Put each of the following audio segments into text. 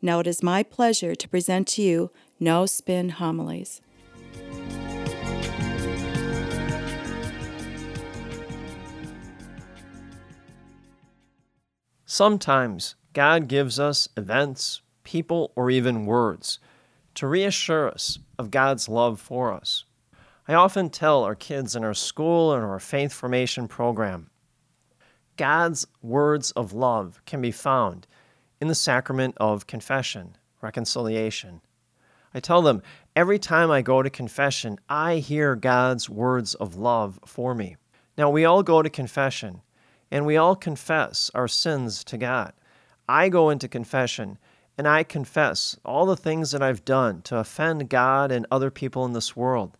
Now it is my pleasure to present to you No Spin Homilies. Sometimes God gives us events, people, or even words to reassure us of God's love for us. I often tell our kids in our school and our faith formation program God's words of love can be found in the sacrament of confession, reconciliation. I tell them every time I go to confession, I hear God's words of love for me. Now, we all go to confession and we all confess our sins to God. I go into confession and I confess all the things that I've done to offend God and other people in this world.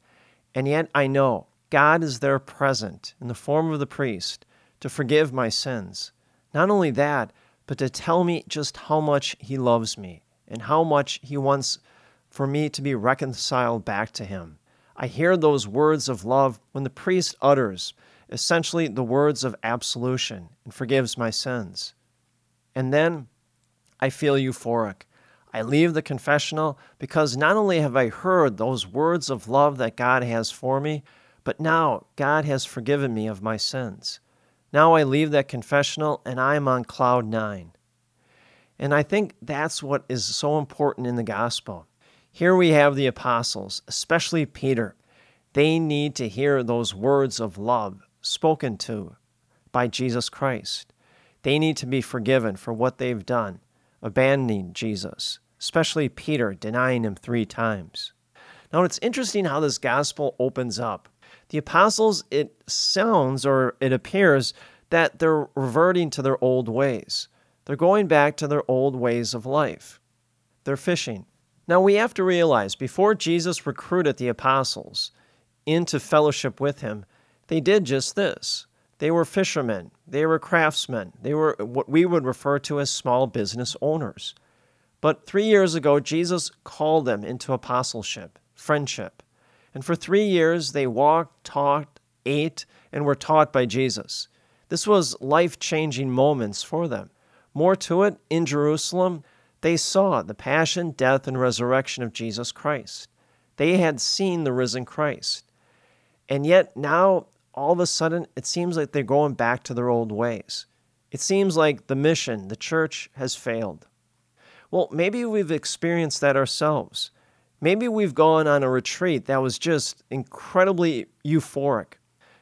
And yet I know God is there present in the form of the priest to forgive my sins. Not only that, but to tell me just how much He loves me and how much He wants for me to be reconciled back to Him. I hear those words of love when the priest utters essentially the words of absolution and forgives my sins. And then I feel euphoric. I leave the confessional because not only have I heard those words of love that God has for me, but now God has forgiven me of my sins. Now I leave that confessional and I'm on cloud nine. And I think that's what is so important in the gospel. Here we have the apostles, especially Peter. They need to hear those words of love spoken to by Jesus Christ. They need to be forgiven for what they've done, abandoning Jesus, especially Peter denying him three times. Now, it's interesting how this gospel opens up. The apostles, it sounds or it appears that they're reverting to their old ways. They're going back to their old ways of life. They're fishing. Now, we have to realize before Jesus recruited the apostles into fellowship with him, they did just this. They were fishermen, they were craftsmen, they were what we would refer to as small business owners. But three years ago, Jesus called them into apostleship, friendship. And for three years, they walked, talked, ate, and were taught by Jesus. This was life changing moments for them. More to it, in Jerusalem, they saw the passion, death, and resurrection of Jesus Christ. They had seen the risen Christ. And yet now all of a sudden it seems like they're going back to their old ways. It seems like the mission, the church, has failed. Well, maybe we've experienced that ourselves. Maybe we've gone on a retreat that was just incredibly euphoric.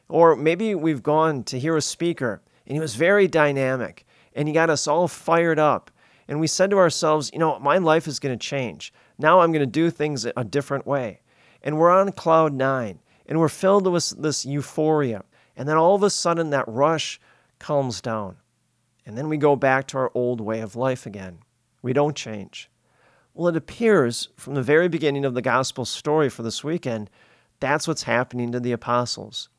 Or maybe we've gone to hear a speaker and he was very dynamic and he got us all fired up. And we said to ourselves, you know, my life is going to change. Now I'm going to do things a different way. And we're on cloud nine and we're filled with this euphoria. And then all of a sudden, that rush calms down. And then we go back to our old way of life again. We don't change. Well, it appears from the very beginning of the gospel story for this weekend, that's what's happening to the apostles.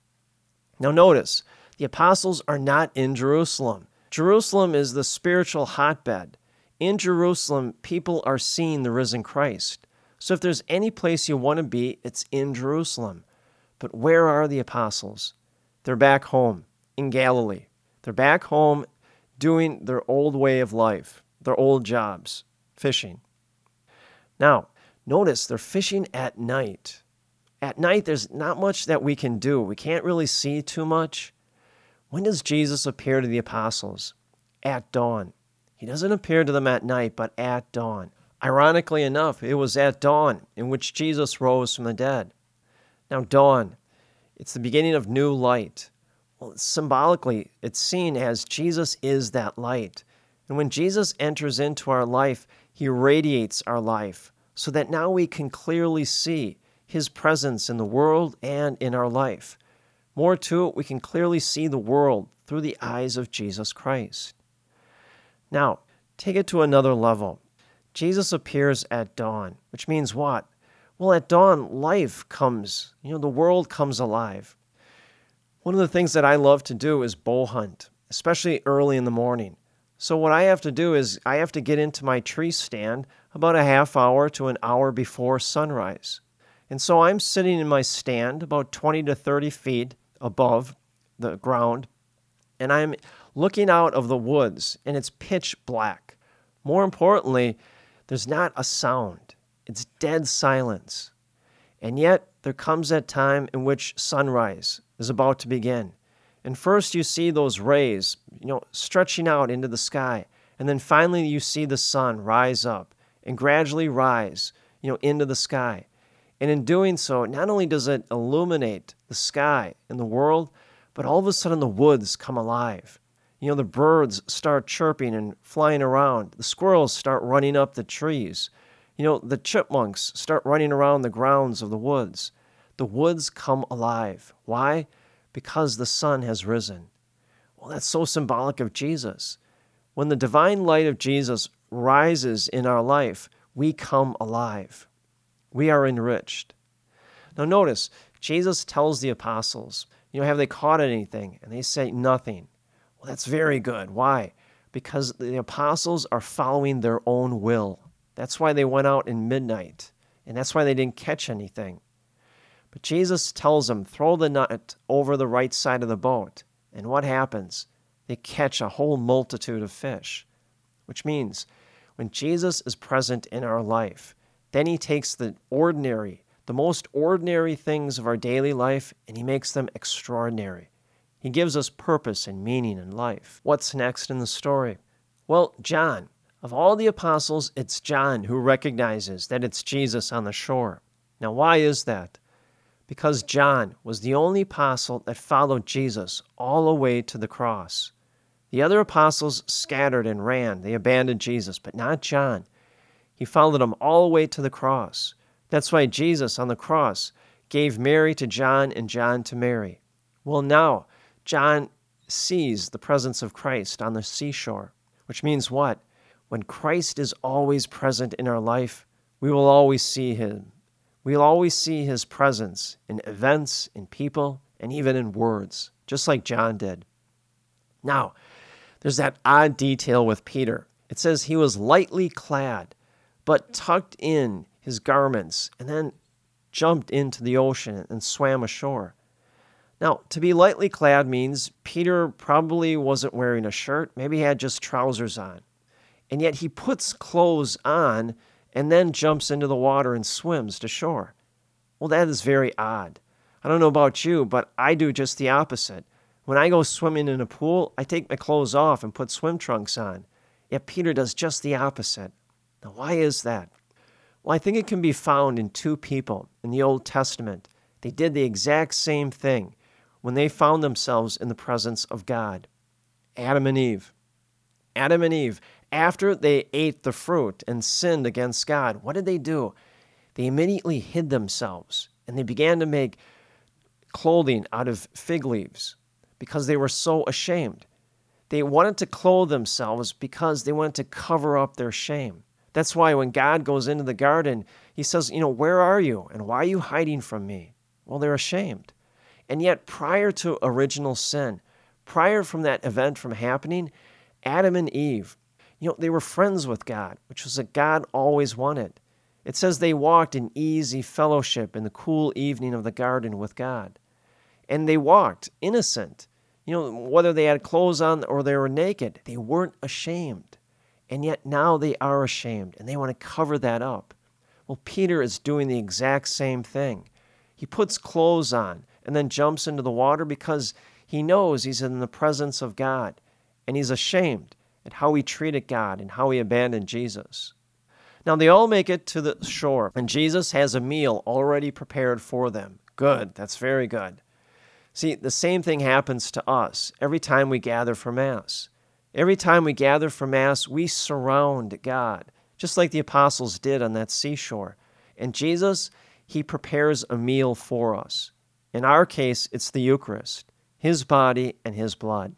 Now, notice, the apostles are not in Jerusalem. Jerusalem is the spiritual hotbed. In Jerusalem, people are seeing the risen Christ. So if there's any place you want to be, it's in Jerusalem. But where are the apostles? They're back home in Galilee. They're back home doing their old way of life, their old jobs, fishing. Now, notice they're fishing at night. At night, there's not much that we can do. We can't really see too much. When does Jesus appear to the apostles? At dawn. He doesn't appear to them at night, but at dawn. Ironically enough, it was at dawn in which Jesus rose from the dead. Now, dawn, it's the beginning of new light. Well, symbolically, it's seen as Jesus is that light. And when Jesus enters into our life, he radiates our life so that now we can clearly see his presence in the world and in our life. More to it, we can clearly see the world through the eyes of Jesus Christ. Now, take it to another level. Jesus appears at dawn, which means what? Well, at dawn, life comes. You know, the world comes alive. One of the things that I love to do is bow hunt, especially early in the morning. So, what I have to do is I have to get into my tree stand about a half hour to an hour before sunrise. And so I'm sitting in my stand about 20 to 30 feet above the ground, and I'm looking out of the woods, and it's pitch black. More importantly, there's not a sound, it's dead silence. And yet, there comes that time in which sunrise is about to begin. And first, you see those rays, you know, stretching out into the sky. And then finally, you see the sun rise up and gradually rise, you know, into the sky. And in doing so, not only does it illuminate the sky and the world, but all of a sudden the woods come alive. You know, the birds start chirping and flying around. The squirrels start running up the trees. You know, the chipmunks start running around the grounds of the woods. The woods come alive. Why? Because the sun has risen. Well, that's so symbolic of Jesus. When the divine light of Jesus rises in our life, we come alive we are enriched. Now, notice, Jesus tells the apostles, you know, have they caught anything? And they say, nothing. Well, that's very good. Why? Because the apostles are following their own will. That's why they went out in midnight, and that's why they didn't catch anything. But Jesus tells them, throw the net over the right side of the boat. And what happens? They catch a whole multitude of fish, which means when Jesus is present in our life, then he takes the ordinary, the most ordinary things of our daily life, and he makes them extraordinary. He gives us purpose and meaning in life. What's next in the story? Well, John. Of all the apostles, it's John who recognizes that it's Jesus on the shore. Now, why is that? Because John was the only apostle that followed Jesus all the way to the cross. The other apostles scattered and ran, they abandoned Jesus, but not John. He followed him all the way to the cross. That's why Jesus on the cross gave Mary to John and John to Mary. Well, now John sees the presence of Christ on the seashore, which means what? When Christ is always present in our life, we will always see him. We'll always see his presence in events, in people, and even in words, just like John did. Now, there's that odd detail with Peter. It says he was lightly clad but tucked in his garments and then jumped into the ocean and swam ashore. Now, to be lightly clad means Peter probably wasn't wearing a shirt, maybe he had just trousers on. And yet he puts clothes on and then jumps into the water and swims to shore. Well, that is very odd. I don't know about you, but I do just the opposite. When I go swimming in a pool, I take my clothes off and put swim trunks on. Yet Peter does just the opposite. Now, why is that? Well, I think it can be found in two people in the Old Testament. They did the exact same thing when they found themselves in the presence of God Adam and Eve. Adam and Eve, after they ate the fruit and sinned against God, what did they do? They immediately hid themselves and they began to make clothing out of fig leaves because they were so ashamed. They wanted to clothe themselves because they wanted to cover up their shame. That's why when God goes into the garden, he says, You know, where are you? And why are you hiding from me? Well, they're ashamed. And yet, prior to original sin, prior from that event from happening, Adam and Eve, you know, they were friends with God, which was what God always wanted. It says they walked in easy fellowship in the cool evening of the garden with God. And they walked innocent. You know, whether they had clothes on or they were naked, they weren't ashamed. And yet now they are ashamed and they want to cover that up. Well, Peter is doing the exact same thing. He puts clothes on and then jumps into the water because he knows he's in the presence of God and he's ashamed at how we treated God and how we abandoned Jesus. Now they all make it to the shore, and Jesus has a meal already prepared for them. Good, that's very good. See, the same thing happens to us every time we gather for Mass. Every time we gather for Mass, we surround God, just like the apostles did on that seashore. And Jesus, He prepares a meal for us. In our case, it's the Eucharist, His body and His blood.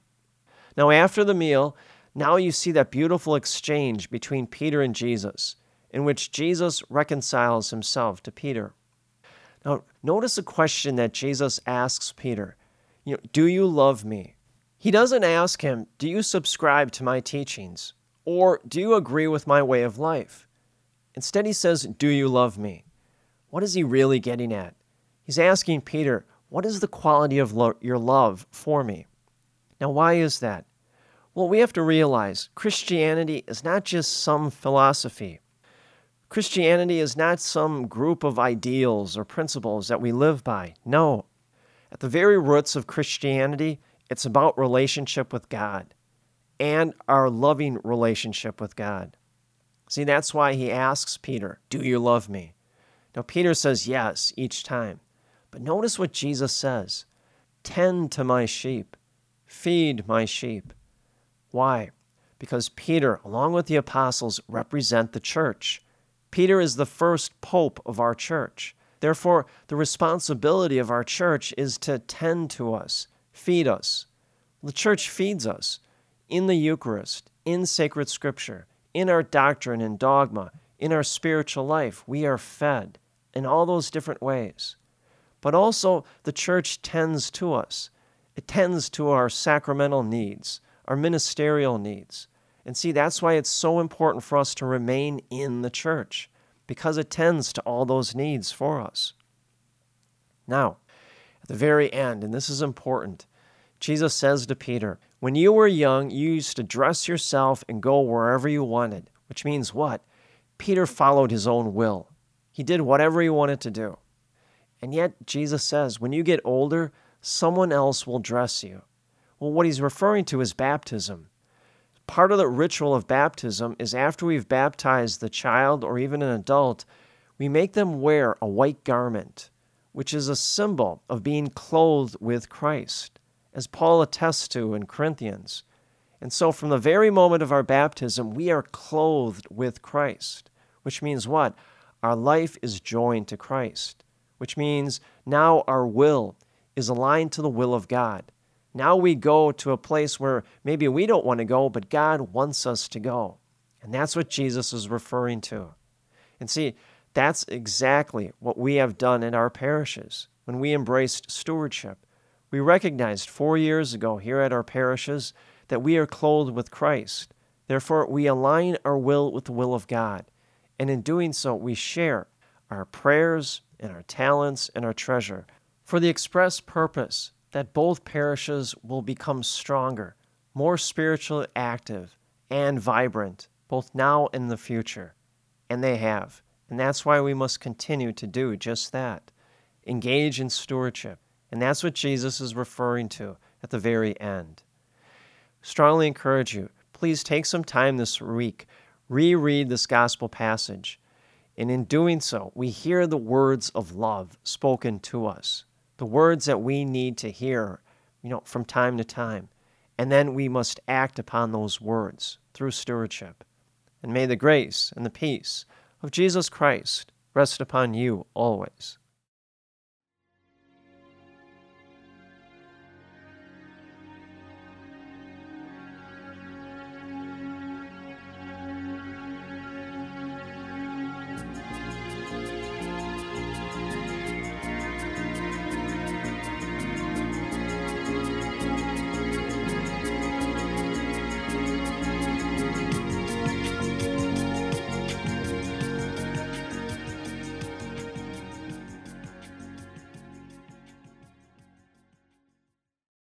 Now, after the meal, now you see that beautiful exchange between Peter and Jesus. in which Jesus reconciles himself to Peter. Now, notice the question that Jesus asks Peter you know, Do you love me? He doesn't ask him, Do you subscribe to my teachings? Or do you agree with my way of life? Instead, he says, Do you love me? What is he really getting at? He's asking Peter, What is the quality of lo- your love for me? Now, why is that? Well, we have to realize Christianity is not just some philosophy. Christianity is not some group of ideals or principles that we live by. No. At the very roots of Christianity, it's about relationship with God and our loving relationship with God. See, that's why he asks Peter, Do you love me? Now, Peter says yes each time. But notice what Jesus says Tend to my sheep, feed my sheep. Why? Because Peter, along with the apostles, represent the church. Peter is the first pope of our church. Therefore, the responsibility of our church is to tend to us, feed us. The church feeds us in the Eucharist, in sacred scripture, in our doctrine and dogma, in our spiritual life. We are fed in all those different ways. But also, the church tends to us. It tends to our sacramental needs, our ministerial needs. And see, that's why it's so important for us to remain in the church, because it tends to all those needs for us. Now, at the very end, and this is important, Jesus says to Peter, When you were young, you used to dress yourself and go wherever you wanted, which means what? Peter followed his own will. He did whatever he wanted to do. And yet, Jesus says, when you get older, someone else will dress you. Well, what he's referring to is baptism. Part of the ritual of baptism is after we've baptized the child or even an adult, we make them wear a white garment, which is a symbol of being clothed with Christ, as Paul attests to in Corinthians. And so, from the very moment of our baptism, we are clothed with Christ, which means what? Our life is joined to Christ, which means now our will is aligned to the will of God. Now we go to a place where maybe we don't want to go, but God wants us to go. And that's what Jesus is referring to. And see, that's exactly what we have done in our parishes when we embraced stewardship. We recognized four years ago here at our parishes that we are clothed with Christ. Therefore, we align our will with the will of God. And in doing so, we share our prayers and our talents and our treasure for the express purpose that both parishes will become stronger, more spiritually active, and vibrant, both now and in the future. And they have. And that's why we must continue to do just that engage in stewardship. And that's what Jesus is referring to at the very end. Strongly encourage you, please take some time this week, reread this gospel passage. And in doing so, we hear the words of love spoken to us the words that we need to hear, you know, from time to time. And then we must act upon those words through stewardship. And may the grace and the peace of Jesus Christ rest upon you always.